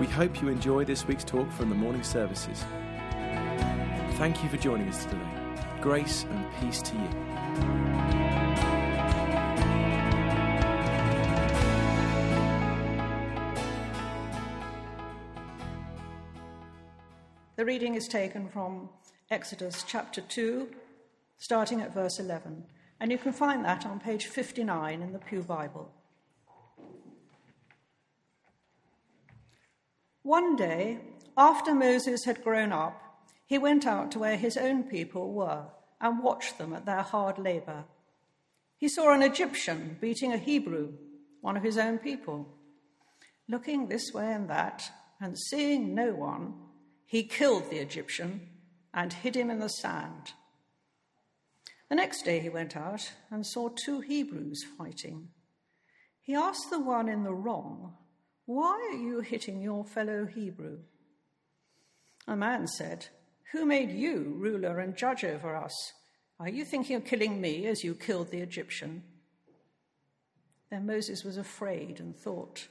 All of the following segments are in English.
We hope you enjoy this week's talk from the morning services. Thank you for joining us today. Grace and peace to you. The reading is taken from Exodus chapter 2, starting at verse 11, and you can find that on page 59 in the Pew Bible. One day, after Moses had grown up, he went out to where his own people were and watched them at their hard labor. He saw an Egyptian beating a Hebrew, one of his own people. Looking this way and that, and seeing no one, he killed the Egyptian and hid him in the sand. The next day he went out and saw two Hebrews fighting. He asked the one in the wrong, Why are you hitting your fellow Hebrew? A man said, Who made you ruler and judge over us? Are you thinking of killing me as you killed the Egyptian? Then Moses was afraid and thought,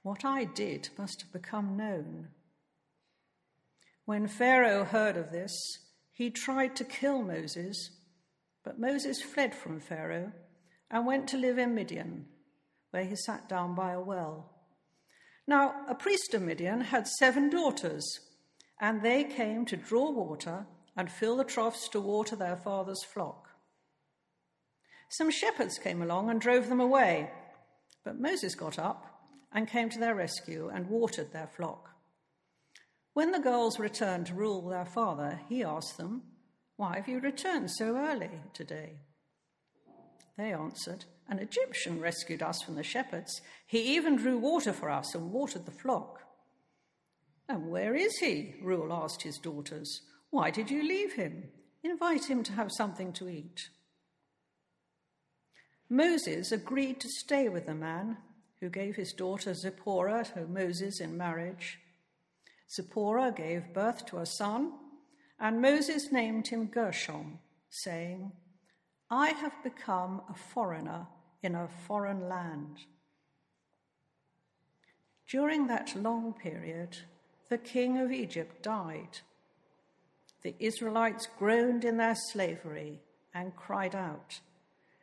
What I did must have become known. When Pharaoh heard of this, he tried to kill Moses, but Moses fled from Pharaoh and went to live in Midian, where he sat down by a well. Now, a priest of Midian had seven daughters, and they came to draw water and fill the troughs to water their father's flock. Some shepherds came along and drove them away, but Moses got up and came to their rescue and watered their flock. When the girls returned to Reuel their father, he asked them, Why have you returned so early today? They answered, An Egyptian rescued us from the shepherds. He even drew water for us and watered the flock. And where is he? Reuel asked his daughters. Why did you leave him? Invite him to have something to eat. Moses agreed to stay with the man who gave his daughter Zipporah to Moses in marriage. Zipporah gave birth to a son, and Moses named him Gershom, saying, I have become a foreigner in a foreign land. During that long period, the king of Egypt died. The Israelites groaned in their slavery and cried out,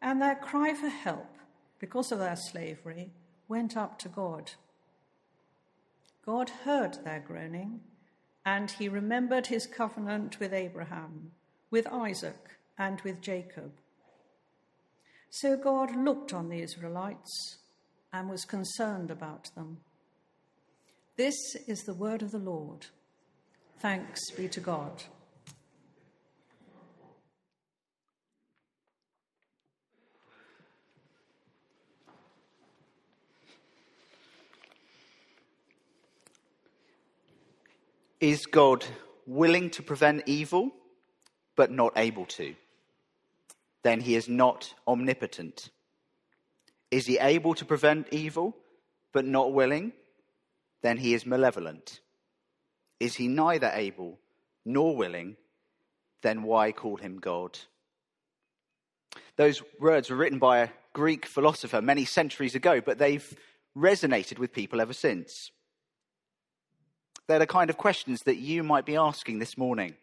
and their cry for help because of their slavery went up to God. God heard their groaning, and he remembered his covenant with Abraham, with Isaac, and with Jacob. So God looked on the Israelites and was concerned about them. This is the word of the Lord. Thanks be to God. Is God willing to prevent evil, but not able to? Then he is not omnipotent. Is he able to prevent evil, but not willing? Then he is malevolent. Is he neither able nor willing? Then why call him God? Those words were written by a Greek philosopher many centuries ago, but they've resonated with people ever since. They're the kind of questions that you might be asking this morning.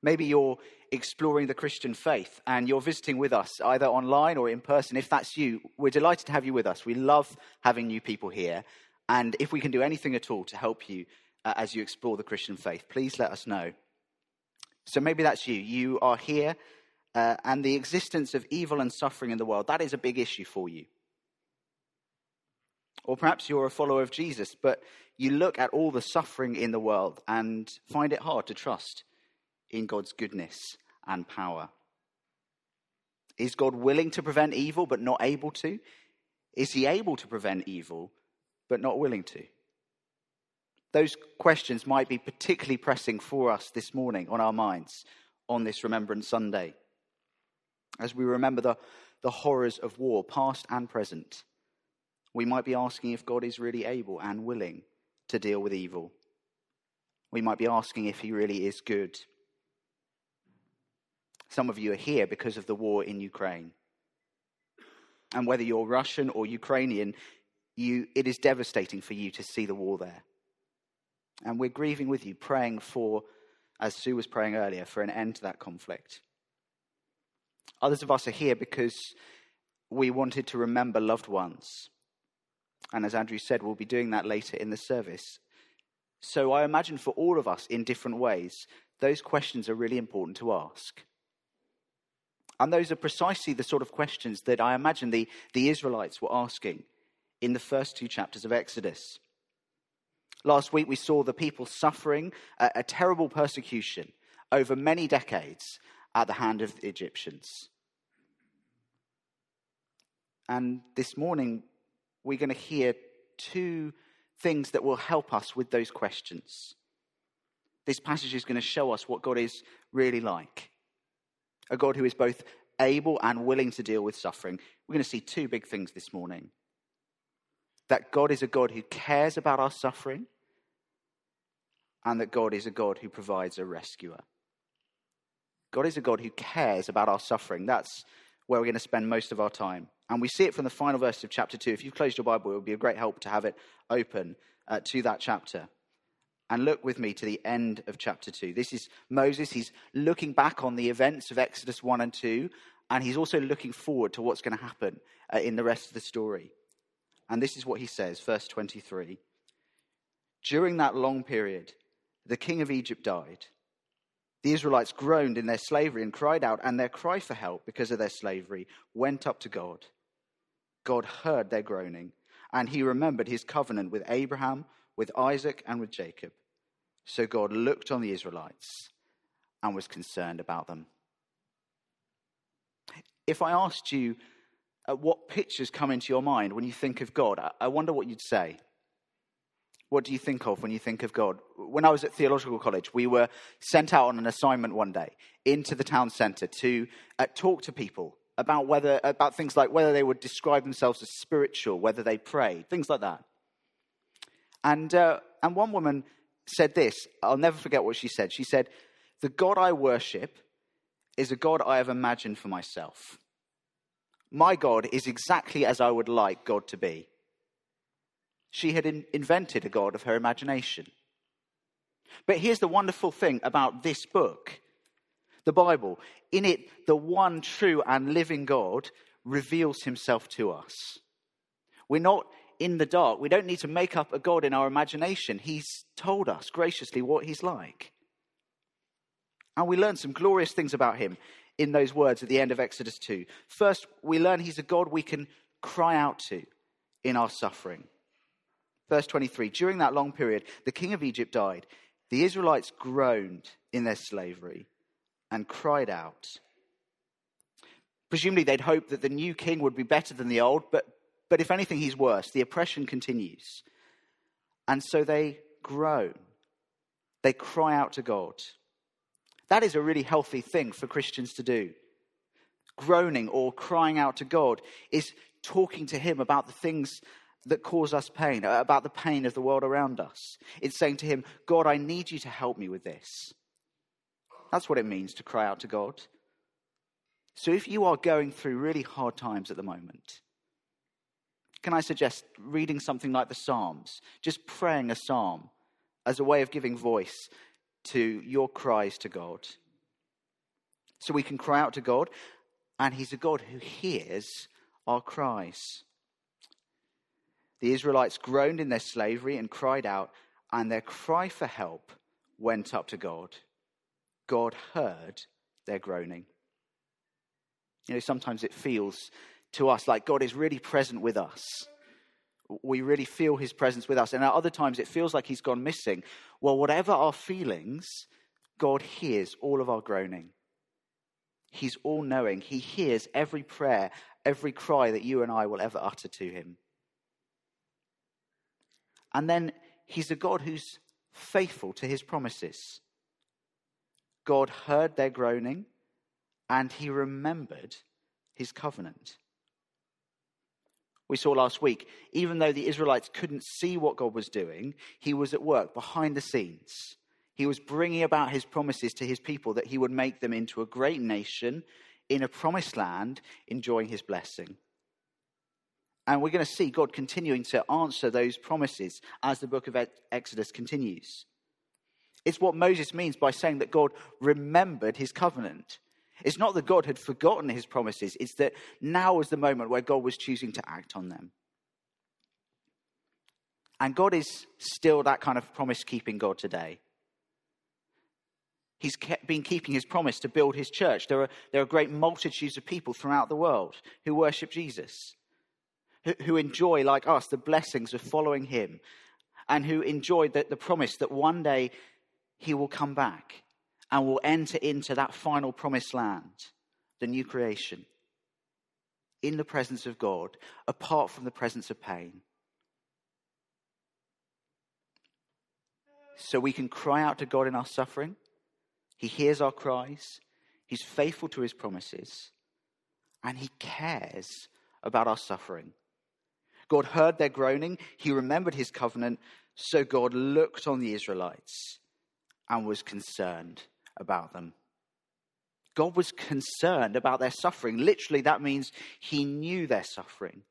Maybe you're exploring the Christian faith and you're visiting with us either online or in person. If that's you, we're delighted to have you with us. We love having new people here. And if we can do anything at all to help you uh, as you explore the Christian faith, please let us know. So maybe that's you. You are here, uh, and the existence of evil and suffering in the world, that is a big issue for you. Or perhaps you're a follower of Jesus, but you look at all the suffering in the world and find it hard to trust in God's goodness and power. Is God willing to prevent evil but not able to? Is he able to prevent evil but not willing to? those questions might be particularly pressing for us this morning on our minds on this Remembrance Sunday. As we remember the, the horrors of war, past and present, we might be asking if God is really able and willing to deal with evil. We might be asking if he really is good. Some of you are here because of the war in Ukraine. And whether you're Russian or Ukrainian, you, it is devastating for you to see the war there. And we're grieving with you, praying for, as Sue was praying earlier, for an end to that conflict. Others of us are here because we wanted to remember loved ones. And as Andrew said, we'll be doing that later in the service. So I imagine for all of us in different ways, those questions are really important to ask. And those are precisely the sort of questions that I imagine the, the Israelites were asking in the first two chapters of Exodus. Last week, we saw the people suffering a, a terrible persecution over many decades at the hand of the Egyptians. And this morning, we're going to hear two things that will help us with those questions. This passage is going to show us what God is really like a God who is both able and willing to deal with suffering. We're going to see two big things this morning that God is a God who cares about our suffering, and that God is a God who provides a rescuer. God is a God who cares about our suffering. That's where we're going to spend most of our time. And we see it from the final verse of chapter 2. If you've closed your Bible, it would be a great help to have it open uh, to that chapter. And look with me to the end of chapter 2. This is Moses. He's looking back on the events of Exodus 1 and 2, and he's also looking forward to what's going to happen uh, in the rest of the story. And this is what he says, verse 23. During that long period, the king of Egypt died. The Israelites groaned in their slavery and cried out, and their cry for help because of their slavery went up to God. God heard their groaning, and he remembered his covenant with Abraham, with Isaac, and with Jacob. So God looked on the Israelites and was concerned about them. If I asked you uh, what pictures come into your mind when you think of God, I wonder what you'd say. What do you think of when you think of God? When I was at theological college, we were sent out on an assignment one day into the town centre to uh, talk to people about whether about things like whether they would describe themselves as spiritual, whether they prayed, things like that. And uh, and one woman said this. I'll never forget what she said. She said, "The God I worship is a God I have imagined for myself. My God is exactly as I would like God to be." She had in- invented a God of her imagination. But here's the wonderful thing about this book the Bible. In it, the one true and living God reveals himself to us. We're not in the dark. We don't need to make up a God in our imagination. He's told us graciously what he's like. And we learn some glorious things about him in those words at the end of Exodus 2. First, we learn he's a God we can cry out to in our suffering. Verse 23 During that long period, the king of Egypt died. The Israelites groaned in their slavery and cried out. Presumably, they'd hoped that the new king would be better than the old, but, but if anything, he's worse. The oppression continues. And so they groan. They cry out to God. That is a really healthy thing for Christians to do. Groaning or crying out to God is talking to Him about the things that cause us pain, about the pain of the world around us. It's saying to Him, God, I need you to help me with this. That's what it means to cry out to God. So if you are going through really hard times at the moment, can I suggest reading something like the Psalms, just praying a psalm as a way of giving voice to your cries to God? So we can cry out to God, and He's a God who hears our cries. The Israelites groaned in their slavery and cried out, and their cry for help went up to God. God heard their groaning. You know, sometimes it feels to us like God is really present with us. We really feel his presence with us. And at other times it feels like he's gone missing. Well, whatever our feelings, God hears all of our groaning. He's all knowing. He hears every prayer, every cry that you and I will ever utter to him. And then he's a God who's faithful to his promises. God heard their groaning and he remembered his covenant. We saw last week, even though the Israelites couldn't see what God was doing, he was at work behind the scenes. He was bringing about his promises to his people that he would make them into a great nation in a promised land, enjoying his blessing. And we're going to see God continuing to answer those promises as the book of Exodus continues. It's what Moses means by saying that God remembered his covenant. It's not that God had forgotten his promises, it's that now was the moment where God was choosing to act on them. And God is still that kind of promise keeping God today. He's kept, been keeping his promise to build his church. There are, there are great multitudes of people throughout the world who worship Jesus, who, who enjoy, like us, the blessings of following him, and who enjoy the, the promise that one day he will come back and will enter into that final promised land, the new creation, in the presence of God, apart from the presence of pain. So we can cry out to God in our suffering. He hears our cries. He's faithful to his promises. And he cares about our suffering. God heard their groaning. He remembered his covenant. So God looked on the Israelites and was concerned about them. God was concerned about their suffering. Literally, that means he knew their suffering.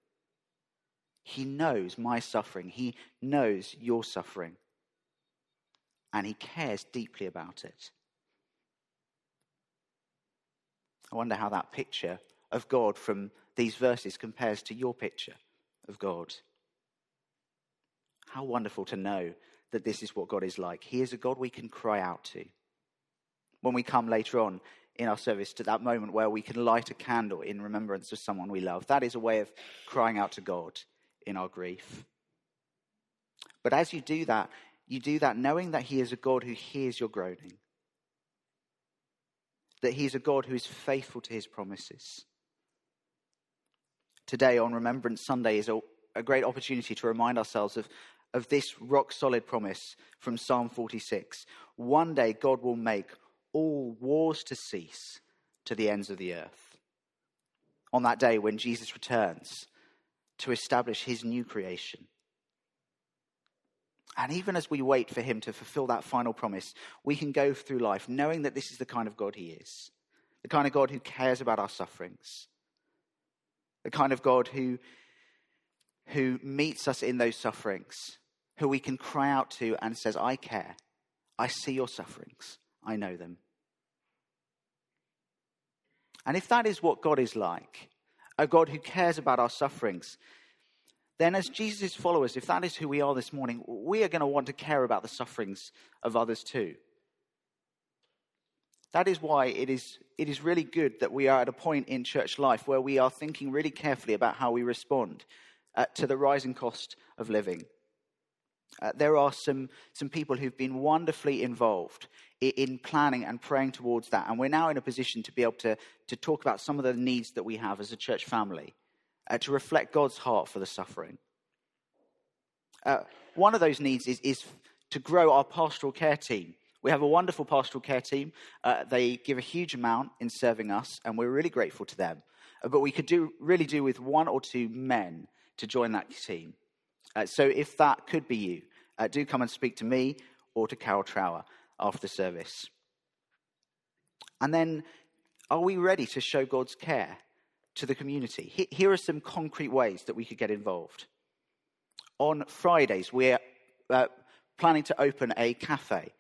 He knows my suffering. He knows your suffering. And he cares deeply about it. I wonder how that picture of God from these verses compares to your picture of God. How wonderful to know that this is what God is like. He is a God we can cry out to. When we come later on in our service to that moment where we can light a candle in remembrance of someone we love, that is a way of crying out to God in our grief. But as you do that, you do that knowing that He is a God who hears your groaning, that He is a God who is faithful to His promises. Today, on Remembrance Sunday, is a, a great opportunity to remind ourselves of of this rock solid promise from Psalm 46. One day God will make all wars to cease to the ends of the earth. On that day when Jesus returns to establish his new creation. And even as we wait for him to fulfill that final promise, we can go through life knowing that this is the kind of God he is. The kind of God who cares about our sufferings. The kind of God who, who meets us in those sufferings who we can cry out to and says, I care. I see your sufferings. I know them. And if that is what God is like, a God who cares about our sufferings, then as Jesus' followers, if that is who we are this morning, we are going to want to care about the sufferings of others too. That is why it is, it is really good that we are at a point in church life where we are thinking really carefully about how we respond uh, to the rising cost of living. Uh, there are some, some people who've been wonderfully involved in, in, planning and praying towards that. And we're now in a position to be able to, to talk about some of the needs that we have as a church family, uh, to reflect God's heart for the suffering. Uh, one of those needs is, is to grow our pastoral care team. We have a wonderful pastoral care team. Uh, they give a huge amount in serving us, and we're really grateful to them. Uh, but we could do, really do with one or two men to join that team. Uh, so if that could be you, uh, do come and speak to me or to Carol Trower after service. And then, are we ready to show God's care to the community? Here are some concrete ways that we could get involved. On Fridays, we're uh, planning to open a cafe,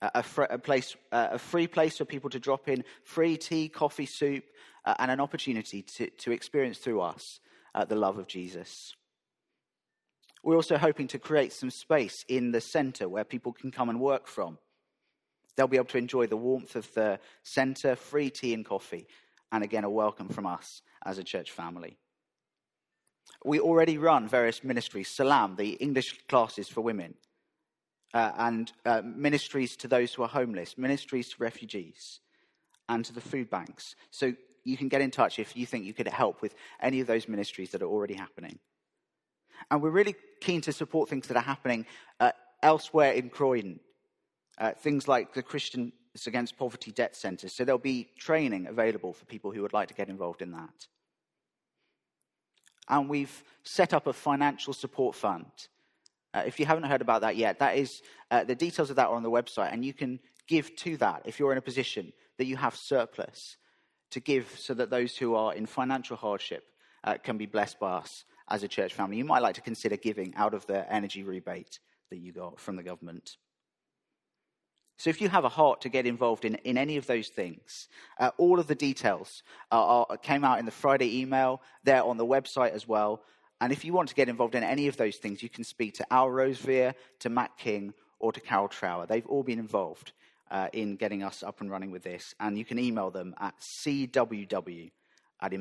a, fr- a place, uh, a free place for people to drop in free tea, coffee, soup, uh, and an opportunity to, to experience through us uh, the love of Jesus. We're also hoping to create some space in the centre where people can come and work from. They'll be able to enjoy the warmth of the centre, free tea and coffee, and again, a welcome from us as a church family. We already run various ministries Salam, the English classes for women, uh, and uh, ministries to those who are homeless, ministries to refugees, and to the food banks. So you can get in touch if you think you could help with any of those ministries that are already happening. And we're really keen to support things that are happening uh, elsewhere in Croydon. Uh, things like the Christians Against Poverty Debt Centre. So there'll be training available for people who would like to get involved in that. And we've set up a financial support fund. Uh, if you haven't heard about that yet, that is uh, the details of that are on the website, and you can give to that if you're in a position that you have surplus to give so that those who are in financial hardship uh, can be blessed by us as a church family. You might like to consider giving out of the energy rebate that you got from the government. So, if you have a heart to get involved in, in any of those things, uh, all of the details are, are, came out in the Friday email. They're on the website as well. And if you want to get involved in any of those things, you can speak to Al Rosevear, to Matt King, or to Carol Trower. They've all been involved uh, in getting us up and running with this. And you can email them at cww at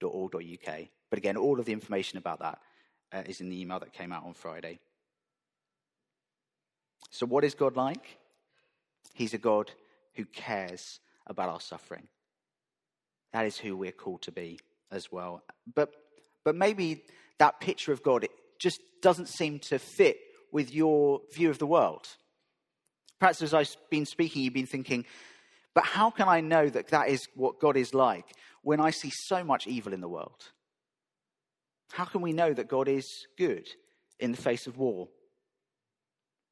But again, all of the information about that uh, is in the email that came out on Friday. So, what is God like? He's a God who cares about our suffering. That is who we're called to be as well. But, but maybe that picture of God it just doesn't seem to fit with your view of the world. Perhaps as I've been speaking, you've been thinking, but how can I know that that is what God is like when I see so much evil in the world? How can we know that God is good in the face of war?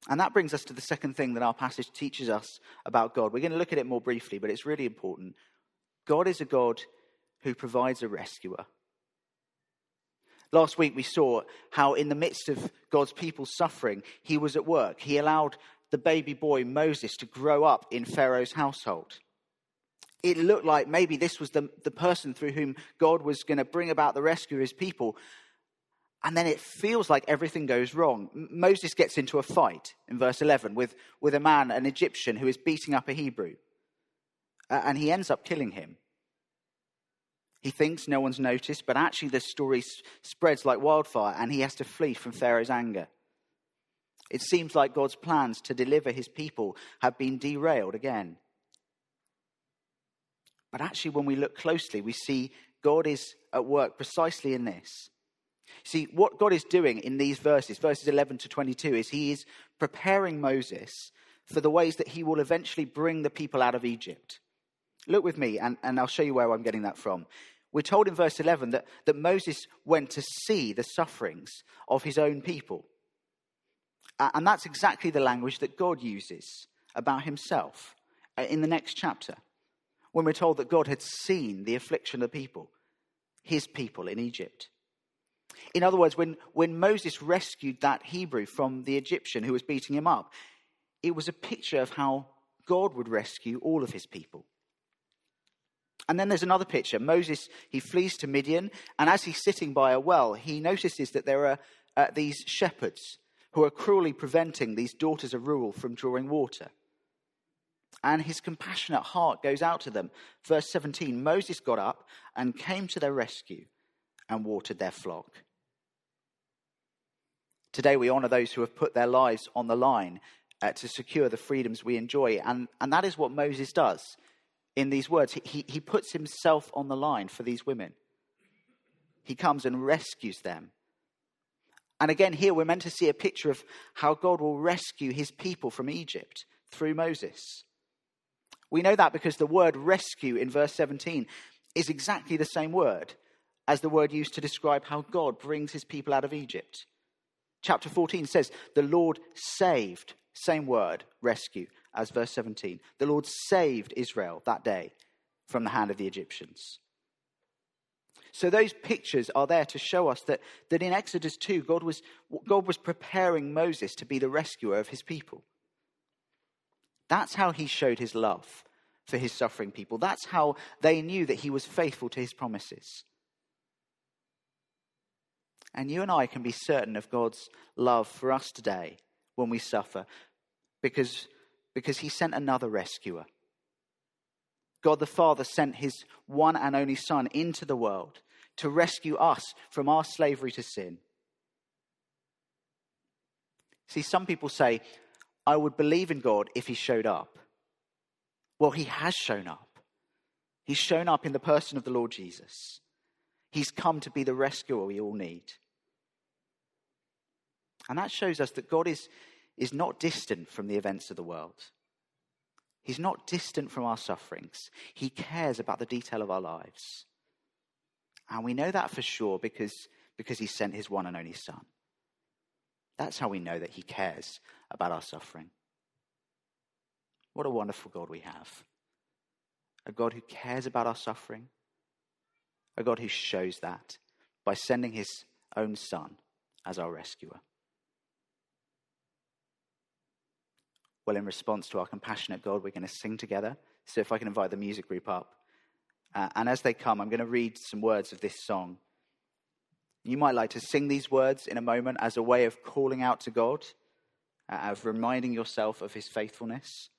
And that brings us to the second thing that our passage teaches us about God. We're going to look at it more briefly, but it's really important. God is a God who provides a rescuer. Last week we saw how, in the midst of God's people suffering, he was at work. He allowed the baby boy Moses to grow up in Pharaoh's household. It looked like maybe this was the, the person through whom God was going to bring about the rescue of his people. And then it feels like everything goes wrong. Moses gets into a fight in verse 11 with, with a man, an Egyptian, who is beating up a Hebrew. Uh, and he ends up killing him. He thinks no one's noticed, but actually the story spreads like wildfire and he has to flee from Pharaoh's anger. It seems like God's plans to deliver his people have been derailed again. But actually, when we look closely, we see God is at work precisely in this. See, what God is doing in these verses, verses 11 to 22, is He is preparing Moses for the ways that He will eventually bring the people out of Egypt. Look with me, and, and I'll show you where I'm getting that from. We're told in verse 11 that, that Moses went to see the sufferings of his own people. And that's exactly the language that God uses about himself uh, in the next chapter, when we're told that God had seen the affliction of the people, his people in Egypt. In other words, when, when Moses rescued that Hebrew from the Egyptian who was beating him up, it was a picture of how God would rescue all of his people. And then there's another picture. Moses, he flees to Midian, and as he's sitting by a well, he notices that there are uh, these shepherds who are cruelly preventing these daughters of Reuel from drawing water. And his compassionate heart goes out to them. Verse 17 Moses got up and came to their rescue and watered their flock. Today, we honor those who have put their lives on the line uh, to secure the freedoms we enjoy. And, and that is what Moses does in these words. He, he, he puts himself on the line for these women, he comes and rescues them. And again, here we're meant to see a picture of how God will rescue his people from Egypt through Moses. We know that because the word rescue in verse 17 is exactly the same word as the word used to describe how God brings his people out of Egypt. Chapter 14 says, The Lord saved, same word, rescue, as verse 17. The Lord saved Israel that day from the hand of the Egyptians. So those pictures are there to show us that, that in Exodus 2, God was, God was preparing Moses to be the rescuer of his people. That's how he showed his love for his suffering people. That's how they knew that he was faithful to his promises. And you and I can be certain of God's love for us today when we suffer because, because He sent another rescuer. God the Father sent His one and only Son into the world to rescue us from our slavery to sin. See, some people say, I would believe in God if He showed up. Well, He has shown up. He's shown up in the person of the Lord Jesus. He's come to be the rescuer we all need. And that shows us that God is, is not distant from the events of the world. He's not distant from our sufferings. He cares about the detail of our lives. And we know that for sure because, because he sent his one and only Son. That's how we know that he cares about our suffering. What a wonderful God we have. A God who cares about our suffering. A God who shows that by sending his own Son as our rescuer. Well, in response to our compassionate God, we're going to sing together. So if I can invite the music group up. Uh, and as they come, I'm going to read some words of this song. You might like to sing these words in a moment as a way of calling out to God, uh, of reminding yourself of his faithfulness.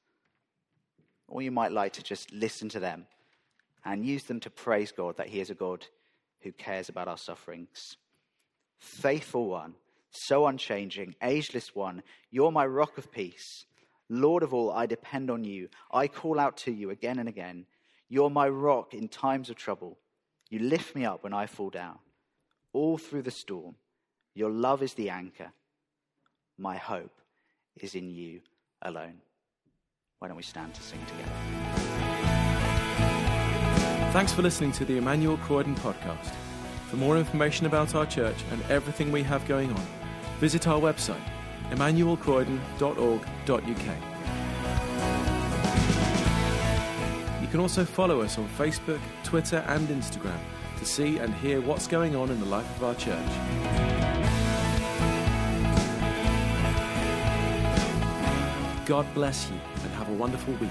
Or you might like to just listen to them and use them to praise God that he is a God who cares about our sufferings. Faithful one, so unchanging, ageless one, you're my rock of peace. Lord of all, I depend on you. I call out to you again and again. You're my rock in times of trouble. You lift me up when I fall down. All through the storm, your love is the anchor. My hope is in you alone. Why don't we stand to sing together? Thanks for listening to the Emmanuel Croydon podcast. For more information about our church and everything we have going on, visit our website emmanuelcroydon.org.uk. You can also follow us on Facebook, Twitter, and Instagram to see and hear what's going on in the life of our church. God bless you and have a wonderful week.